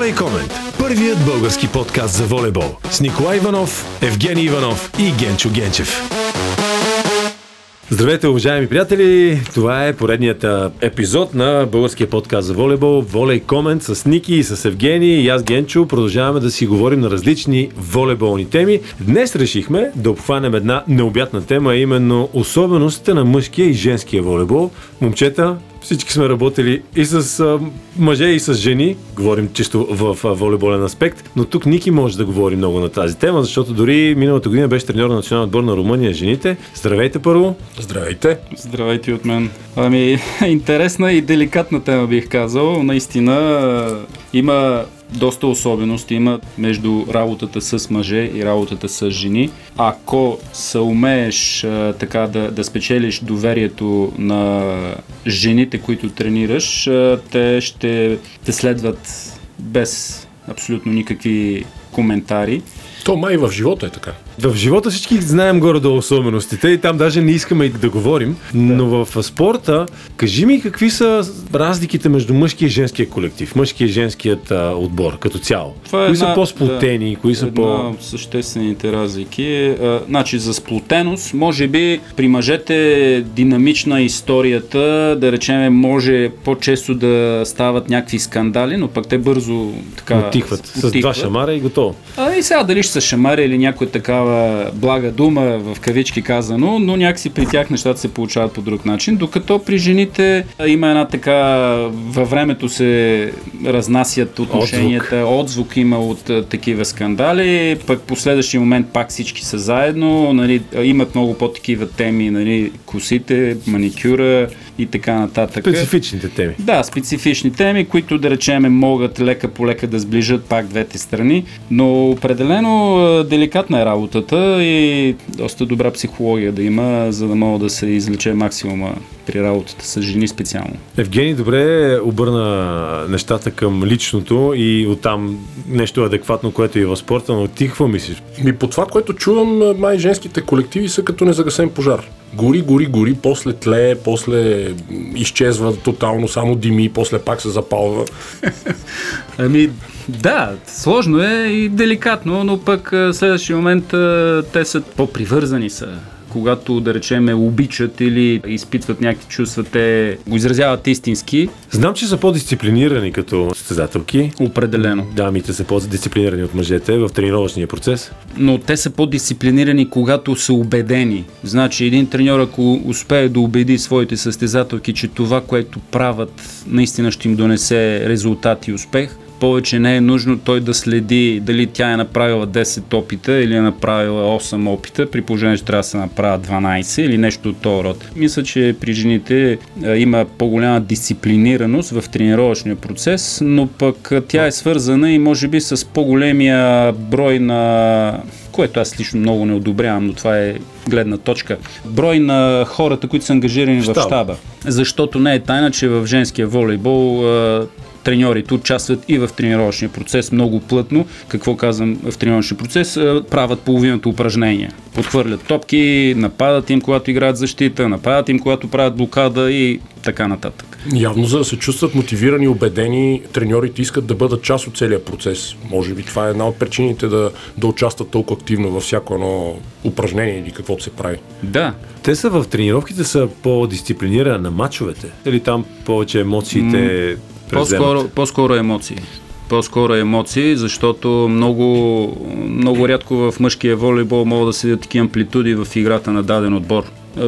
Волей Комент. Първият български подкаст за волейбол. С Николай Иванов, Евгений Иванов и Генчо Генчев. Здравейте, уважаеми приятели! Това е поредният епизод на българския подкаст за волейбол Волей Комент с Ники и с Евгений и аз Генчо. Продължаваме да си говорим на различни волейболни теми. Днес решихме да обхванем една необятна тема, именно особеностите на мъжкия и женския волейбол. Момчета, всички сме работили и с а, мъже, и с жени. Говорим чисто в а, волейболен аспект, но тук Ники може да говори много на тази тема, защото дори миналата година беше треньор на националния отбор на Румъния жените. Здравейте първо. Здравейте. Здравейте от мен. Ами, интересна и деликатна тема бих казал. Наистина има доста особености има между работата с мъже и работата с жени. Ако се умееш а, така да, да спечелиш доверието на жените, които тренираш, а, те ще те следват без абсолютно никакви коментари. То май в живота е така. В живота всички знаем горе-долу особеностите и там даже не искаме и да говорим, но в спорта кажи ми какви са разликите между мъжкия и женския колектив, мъжкия и женският а, отбор като цяло. Това е кои една- са по-сплотени, кои са по... съществените разлики. А, значи за сплотеност, може би при мъжете е динамична историята, да речем, може по-често да стават някакви скандали, но пък те бързо така Отихват с два шамара и готово. А и сега дали ще са шамари или някоя такава блага дума, в кавички казано, но някакси при тях нещата се получават по друг начин, докато при жените има една така, във времето се разнасят отношенията, отзвук, отзвук има от такива скандали, пък по следващия момент пак всички са заедно, нали, имат много по-такива теми, нали, косите, маникюра и така нататък. Специфичните теми. Да, специфични теми, които да речеме могат лека по лека да сближат пак двете страни, но определено деликатна е работата и доста добра психология да има, за да мога да се излече максимума при работата с жени специално. Евгений добре обърна нещата към личното и оттам нещо адекватно, което е и в спорта, но ти какво мислиш? Ми по това, което чувам, май женските колективи са като незагасен пожар. Гори, гори, гори, после тлее, после изчезва тотално, само дими, после пак се запалва. Ами, да, сложно е и деликатно, но пък следващия момент те са по-привързани са. Когато, да речеме, обичат или изпитват някакви чувства, те го изразяват истински, Знам, че са по-дисциплинирани като състезателки. определено. Дамите са по-дисциплинирани от мъжете в тренировъчния процес. но те са по-дисциплинирани, когато са убедени. Значи един треньор, ако успее да убеди своите състезателки, че това, което правят, наистина ще им донесе резултат и успех, повече не е нужно той да следи дали тя е направила 10 опита или е направила 8 опита, при положение, че трябва да се направят 12 или нещо от този род. Мисля, че при жените има по-голяма дисциплинираност в тренировъчния процес, но пък тя е свързана и може би с по-големия брой на което аз лично много не одобрявам, но това е гледна точка. Брой на хората, които са ангажирани в Щаба. Защото не е тайна, че в женския волейбол треньорите участват и в тренировъчния процес много плътно. Какво казвам в тренировъчния процес? А, Правят половината упражнения. Подхвърлят топки, нападат им, когато играят защита, нападат им, когато правят блокада и така нататък. Явно, за да се чувстват мотивирани, убедени, треньорите искат да бъдат част от целия процес. Може би това е една от причините да, да участват толкова активно във всяко едно упражнение или каквото се прави. Да, Те са в тренировките са по-дисциплинирани на мачовете. Или там повече емоциите По-скоро, по-скоро емоции. По-скоро емоции, защото много, много рядко в мъжкия волейбол могат да седят такива амплитуди в играта на даден отбор.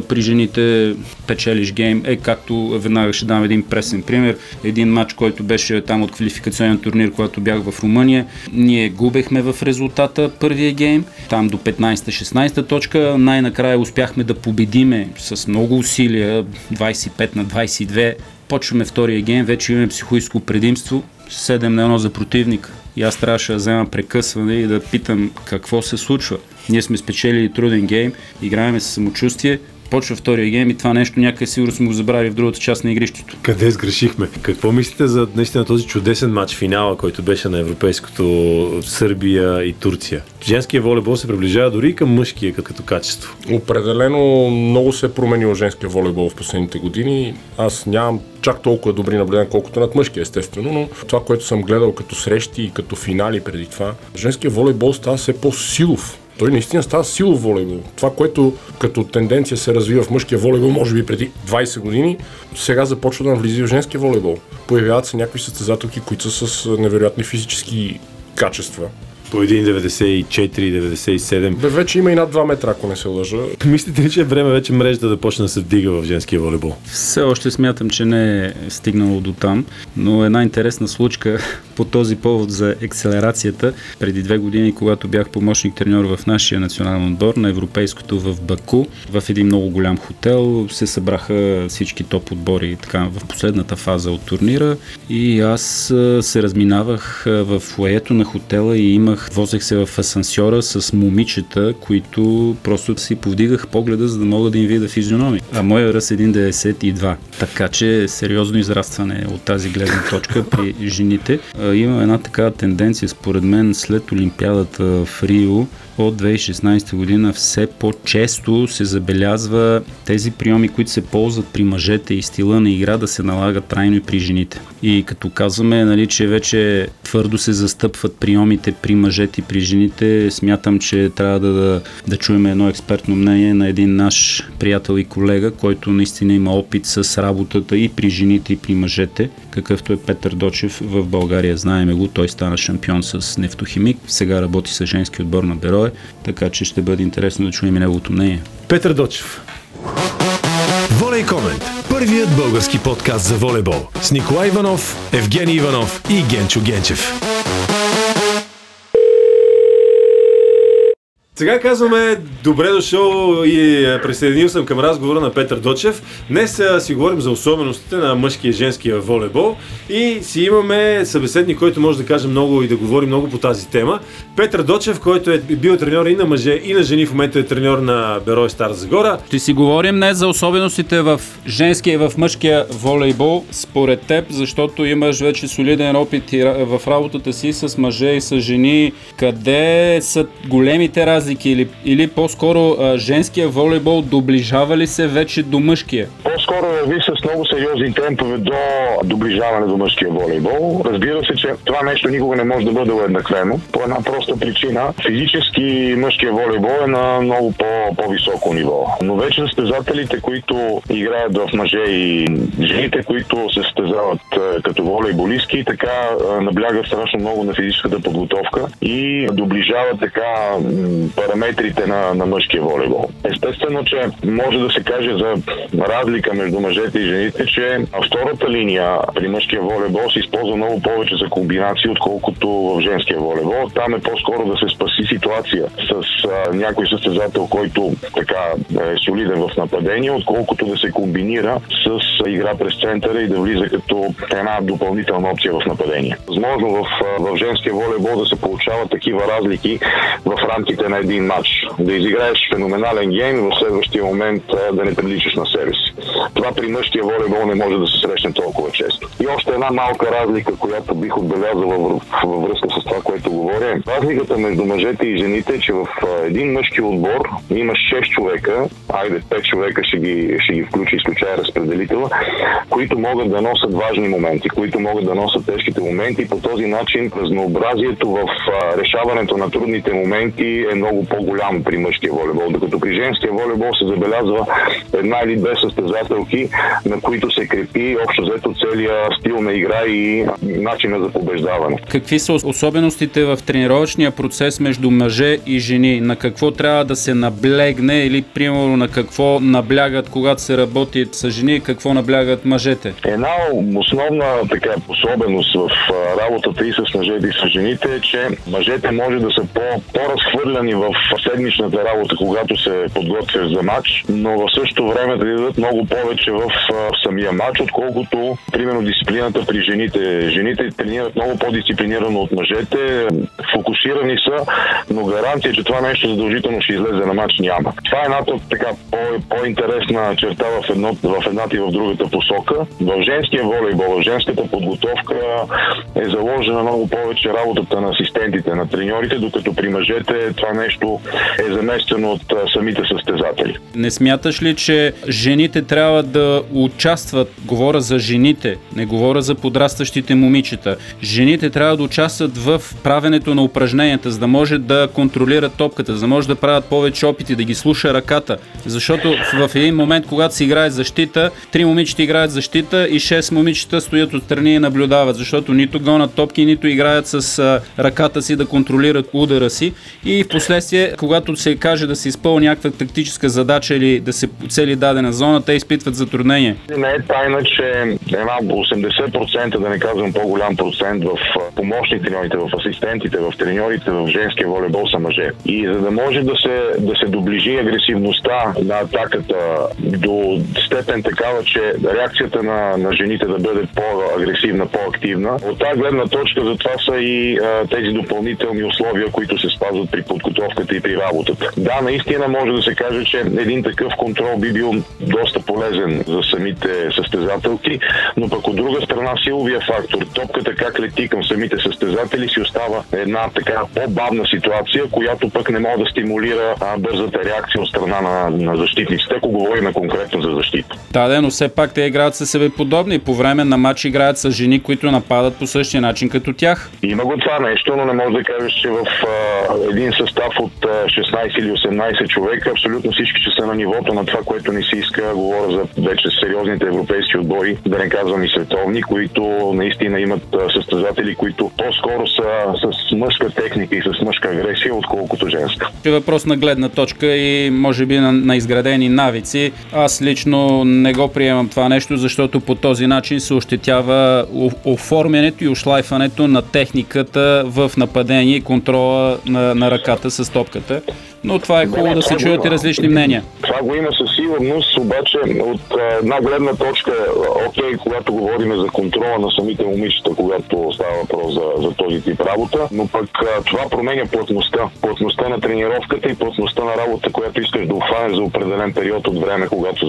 При жените печелиш гейм. Е, както веднага ще дам един пресен пример. Един матч, който беше там от квалификационен турнир, когато бях в Румъния. Ние губехме в резултата първия гейм. Там до 15-16 точка. Най-накрая успяхме да победиме с много усилия. 25 на 22 почваме втория гейм, вече имаме психологическо предимство, 7 на 1 за противник. И аз трябваше да взема прекъсване и да питам какво се случва. Ние сме спечелили труден гейм, играеме с самочувствие, Започва втория гейм и това нещо някъде сигурно сме го забравили в другата част на игрището. Къде сгрешихме? Какво мислите за наистина този чудесен матч финала, който беше на европейското Сърбия и Турция? Женския волейбол се приближава дори към мъжкия като качество. Определено много се е променил женския волейбол в последните години. Аз нямам чак толкова добри наблюдения, колкото над мъжкия, естествено, но това, което съм гледал като срещи и като финали преди това, женския волейбол става все по-силов. Той наистина става силов волейбол. Това, което като тенденция се развива в мъжкия волейбол, може би преди 20 години, сега започва да навлиза в женския волейбол. Появяват се някои състезателки, които са с невероятни физически качества по 1,94-97. Бе, вече има и над 2 метра, ако не се лъжа. Мислите ли, че е време вече мрежата да почне да се вдига в женския волейбол? Все още смятам, че не е стигнало до там, но една интересна случка по този повод за акселерацията. Преди две години, когато бях помощник треньор в нашия национален отбор на европейското в Баку, в един много голям хотел се събраха всички топ отбори така, в последната фаза от турнира и аз се разминавах в фуето на хотела и имах возех се в асансьора с момичета, които просто си повдигах погледа, за да мога да им видя физиономи. А моя ръст е 1,92. Така че сериозно израстване от тази гледна точка при жените. Има една такава тенденция, според мен, след Олимпиадата в Рио, от 2016 година все по-често се забелязва тези приеми, които се ползват при мъжете и стила на игра да се налагат трайно и при жените. И като казваме, нали, че вече твърдо се застъпват приемите при мъжете и при жените, смятам, че трябва да, да, да чуем едно експертно мнение на един наш приятел и колега, който наистина има опит с работата и при жените и при мъжете, какъвто е Петър Дочев в България. Знаеме го, той стана шампион с нефтохимик, сега работи с женски отбор на Берое, така че ще бъде интересно да чуем и неговото мнение. Петър Дочев. Волей Комент. Първият български подкаст за волейбол. С Николай Иванов, Евгений Иванов и Генчо Генчев. Сега казваме добре дошъл и присъединил съм към разговора на Петър Дочев. Днес си говорим за особеностите на мъжкия и женския волейбол и си имаме събеседник, който може да каже много и да говори много по тази тема. Петър Дочев, който е бил треньор и на мъже и на жени, в момента е треньор на Берой Стар Загора. Ще си говорим днес за особеностите в женския и в мъжкия волейбол, според теб, защото имаш вече солиден опит в работата си с мъже и с жени. Къде са големите разлики разлики или, или по-скоро женския волейбол доближава ли се вече до мъжкия? По-скоро върви с много сериозни темпове до доближаване до мъжкия волейбол. Разбира се, че това нещо никога не може да бъде уеднаквено. По една проста причина. Физически мъжкия волейбол е на много по- по-високо ниво. Но вече състезателите, които играят в мъже и жените, които се състезават като волейболистки, така наблягат страшно много на физическата подготовка и доближават така параметрите на, на мъжкия волейбол. Естествено, че може да се каже за разлика между мъжете и жените, че втората линия при мъжкия волейбол се използва много повече за комбинации, отколкото в женския волейбол. Там е по-скоро да се спаси ситуация с а, някой състезател, който така е солиден в нападение, отколкото да се комбинира с игра през центъра и да влиза като една допълнителна опция в нападение. Възможно в, в женския волейбол да се получават такива разлики в рамките на един матч. Да изиграеш феноменален гейм в следващия момент да не приличаш на себе си. Това при мъжкия волейбол не може да се срещне толкова често. И още една малка разлика, която бих отбелязал във връзка с това, което говоря. Разликата между мъжете и жените е, че в един мъжки отбор има 6 човека, айде 5 човека ще ги, ще ги включи, изключая разпределителя, които могат да носят важни моменти, които могат да носят тежките моменти и по този начин разнообразието в решаването на трудните моменти е много по-голям при мъжкия волейбол, докато при женския волейбол се забелязва една или две състезателки, на които се крепи общо взето целият стил на игра и начина за побеждаване. Какви са особеностите в тренировъчния процес между мъже и жени? На какво трябва да се наблегне или примерно на какво наблягат, когато се работи с жени какво наблягат мъжете? Една основна така особеност в работата и с мъжете и с жените е, че мъжете може да са по, по-разхвърляни в седмичната работа, когато се подготвяш за матч, но в същото време да дадат много повече в самия матч, отколкото, примерно, дисциплината при жените. Жените тренират много по-дисциплинирано от мъжете, фокусирани са, но гаранция, че това нещо задължително ще излезе на матч няма. Това е едната така по- по-интересна черта в, едно, в едната и в другата посока. В женския волейбол, в женската подготовка е заложена много повече работата на асистентите, на треньорите, докато при мъжете това нещо е заместено от самите състезатели. Не смяташ ли, че жените трябва да участват, говоря за жените, не говоря за подрастващите момичета, жените трябва да участват в правенето на упражненията, за да може да контролират топката, за да може да правят повече опити, да ги слуша ръката. Защото в един момент, когато се играе защита, три момичета играят защита и шест момичета стоят отстрани и наблюдават, защото нито гонат топки, нито играят с ръката си да контролират удара си. И в последствие, когато се каже да се изпълни някаква тактическа задача или да се цели дадена зона, те изпитват затруднение. Не е тайна, че една 80%, да не казвам по-голям процент в помощни треньорите, в асистентите, в треньорите в женския волейбол са мъже. И за да може да се, да се доближи агресивността на атаката до степен такава, че реакцията на, на жените да бъде по-агресивна, по-активна, от тази гледна точка за това са и а, тези допълнителни условия, които се спазват при подготовката и при работата. Да, наистина може да се каже, че един такъв контрол би бил доста полезен за самите състезателки, но пък от друга страна силовия фактор, топката как лети към самите състезатели си остава една така по-бавна ситуация, която пък не може да стимулира а, бързата реакция от страна на, на защитниците, ако говорим конкретно за защита. Да, но все пак те играят със себе подобни. По време на матч играят с жени, които нападат по същия начин като тях. Има го това нещо, но не може да кажеш, че в а, един състав от а, 16 или 18 човека абсолютно всички ще са на нивото на това, което не си иска. Говоря за вече сериозните европейски отбори, да не казвам и световни, които наистина имат състезатели, които по-скоро са с мъжка техника и с мъжка агресия, отколкото женска. Е въпрос на гледна точка и може би на, на изградени навици. Аз лично не го приемам това нещо, защото по този начин се ощетява оформянето и ошлайфането на техниката в нападение и контрола на, на ръката с топката но това е хубаво да се чуят и различни мнения. Това го има със сигурност, обаче от една гледна точка, окей, когато говорим за контрола на самите момичета, когато става въпрос за, за този тип работа, но пък това променя плътността. Плътността на тренировката и плътността на работа, която искаш да обхванеш за определен период от време, когато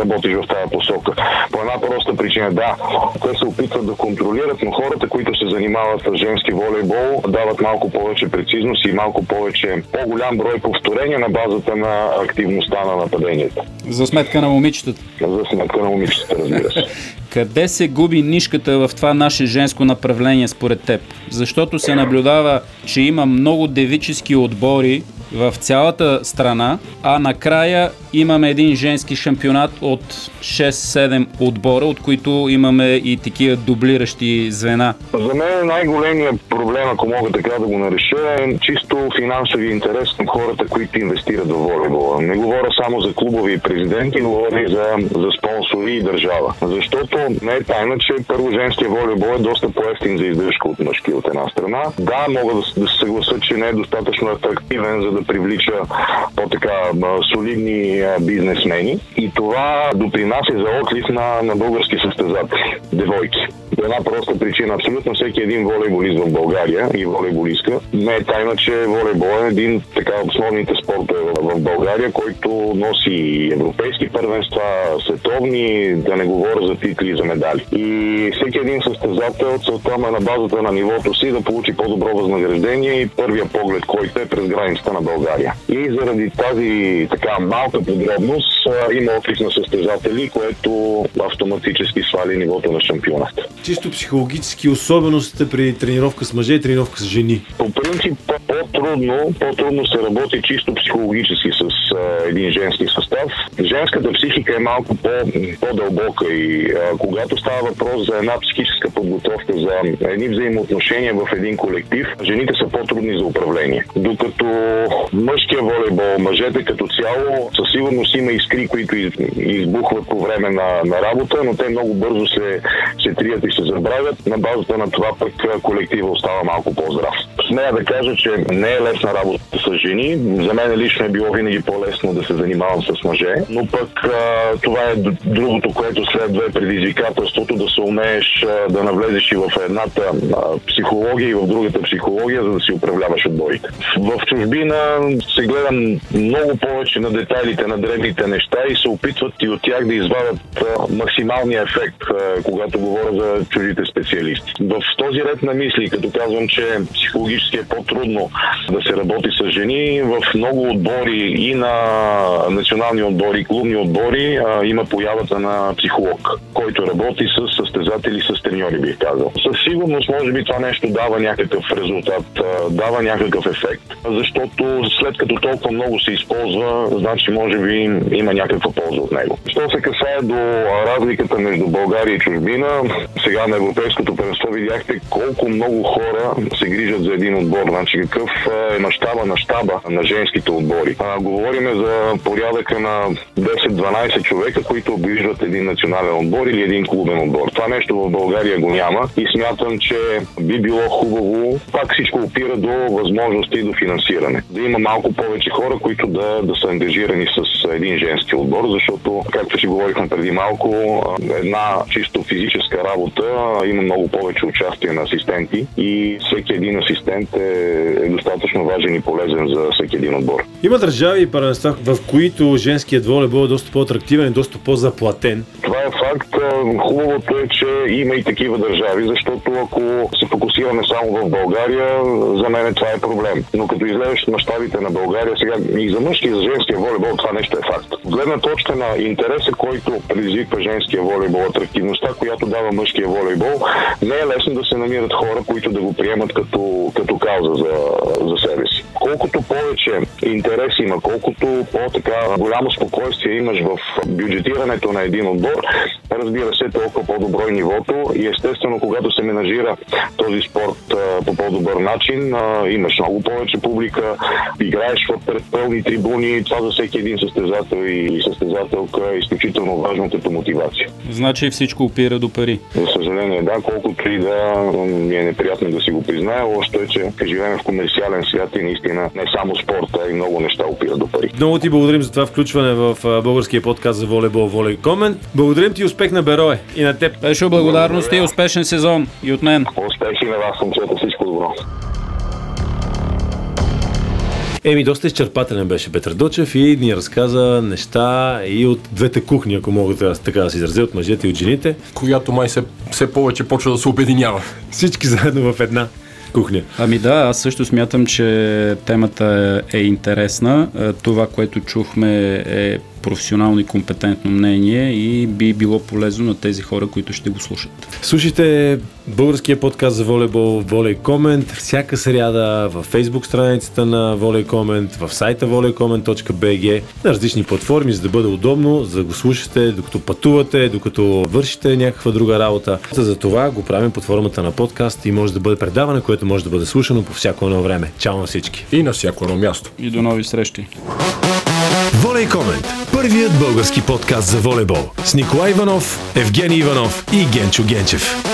работиш в тази посока. По една проста причина, да, те се опитват да контролират, но хората, които се занимават с женски волейбол, дават малко повече прецизност и малко повече по-голям брой повторения на базата на активността на нападението. За сметка на момичетата. За сметка на момичетата, разбира се. Къде се губи нишката в това наше женско направление според теб? Защото се наблюдава, че има много девически отбори в цялата страна, а накрая имаме един женски шампионат от 6-7 отбора, от които имаме и такива дублиращи звена. За мен най-големият проблем, ако мога така да го нареша, е чисто финансови интерес към хората, които инвестират в волейбола. Не говоря само за клубови президенти, говоря и за, за спонсори и държава. Защото не е тайна, че първо женския волейбол е доста по-ефтин за издръжка от мъжки от една страна. Да, мога да, да се съгласа, че не е достатъчно атрактивен, за да привлича по-така солидни бизнесмени. И това допринася за отлив на, на български състезатели, девойки. Една проста причина. Абсолютно всеки един волейболист в България и волейболистка не е тайна, че волейбол е един така основните спортове в България, който носи европейски първенства, световни, да не говоря за титли и за медали. И всеки един състезател целта му е на базата на нивото си да получи по-добро възнаграждение и първия поглед, който е през границата на България. И заради тази така малка подробност има отлив на състезатели, което автоматически свали нивото на шампионата. Чисто психологически особеностите при тренировка с мъже и тренировка с жени? По принцип по-трудно, по-трудно се работи чисто психологически с а, един женски състав. Женската психика е малко по, по-дълбока и а, когато става въпрос за една психическа подготовка, за едни взаимоотношения в един колектив, жените са по-трудни за управление. Докато мъжкия волейбол, мъжете като цяло със сигурност има искрение искри, които из, избухват по време на, на работа, но те много бързо се, се трият и се забравят. На базата на това пък колектива остава малко по-здрав. Смея да кажа, че не е лесна работа с жени. За мен лично е било винаги по-лесно да се занимавам с мъже, но пък а, това е другото, което следва е предизвикателството да се умееш а, да навлезеш и в едната а, психология и в другата психология, за да си управляваш отборите. В чужбина се гледам много повече на детайлите, на древните неща и се опитват и от тях да извадят а, максималния ефект, когато говоря за чужите специалисти. В този ред на мисли, като казвам, че психологически е по-трудно да се работи с жени, в много отбори и на национални отбори, клубни отбори има появата на психолог, който работи с състезатели, с треньори, бих казал. Със сигурност, може би това нещо дава някакъв резултат, дава някакъв ефект, защото след като толкова много се използва, значи може би има някаква полза от него. Що се касае до разликата между България и чужбина, сега на Европейското първенство видяхте колко много хора се грижат за един отбор. Значи какъв е мащаба на щаба на женските отбори. А, говориме за порядъка на 10-12 човека, които обиждат един национален отбор или един клубен отбор. Това нещо в България го няма и смятам, че би било хубаво, пак всичко опира до възможности и до финансиране. Да има малко повече хора, които да, да са ангажирани с един женски отбор, защото, както си говорихме преди малко, една чисто физическа работа има много повече участие на асистенти и всеки един асистент е, е достатъчно важен и полезен за всеки един отбор. Има държави и паренства, в които женският волейбол е доста по-атрактивен и доста по-заплатен. Това е факт. Хубавото е, че има и такива държави, защото ако се фокусираме само в България, за мен това е проблем. Но като излезеш мащабите на България, сега и за мъжки и за женския волейбол това нещо е факт. Гледна точка на интереса, който предизвиква женския волейбол, атрактивността, която дава мъжкия волейбол, не е лесно да се намират хора, които да го приемат като, като кауза за, за себе си. Колкото повече интерес има, колкото по-така голямо спокойствие имаш в бюджетирането на един отбор, разбира се, толкова по-добро е нивото и естествено, когато се менажира този спорт по по-добър начин, имаш много повече публика, играеш в пълни трибуни, това за всеки един състезател и състезателка е изключително важно като мотивация. Значи всичко опира до пари. За съжаление, да, колкото и да ми е неприятно да си го призная, още е, че живеем в комерциален свят и наистина не само спорта, а и много неща опират до пари. Много ти благодарим за това включване в българския подкаст за волейбол Волей Комен. Благодарим ти успех на Берое и на теб. Пешо, благодарности и успешен сезон и от мен. Успехи на вас, момчета, всичко добро. Еми, доста изчерпателен беше Петър Дочев и ни разказа неща и от двете кухни, ако мога така да се изразя, от мъжете и от жените. Която май се, все повече почва да се обединява. Всички заедно в една кухня. Ами да, аз също смятам, че темата е интересна. Това, което чухме е професионално и компетентно мнение и би било полезно на тези хора, които ще го слушат. Слушайте българския подкаст за волейбол Волей Комент всяка сряда в фейсбук страницата на Волей Комент, в сайта volleycomment.bg на различни платформи, за да бъде удобно, за да го слушате докато пътувате, докато вършите някаква друга работа. За това го правим под формата на подкаст и може да бъде предаване, което може да бъде слушано по всяко едно време. Чао на всички! И на всяко едно място. И до нови срещи! Волей Комент. Първият български подкаст за волейбол с Николай Иванов, Евгений Иванов и Генчо Генчев.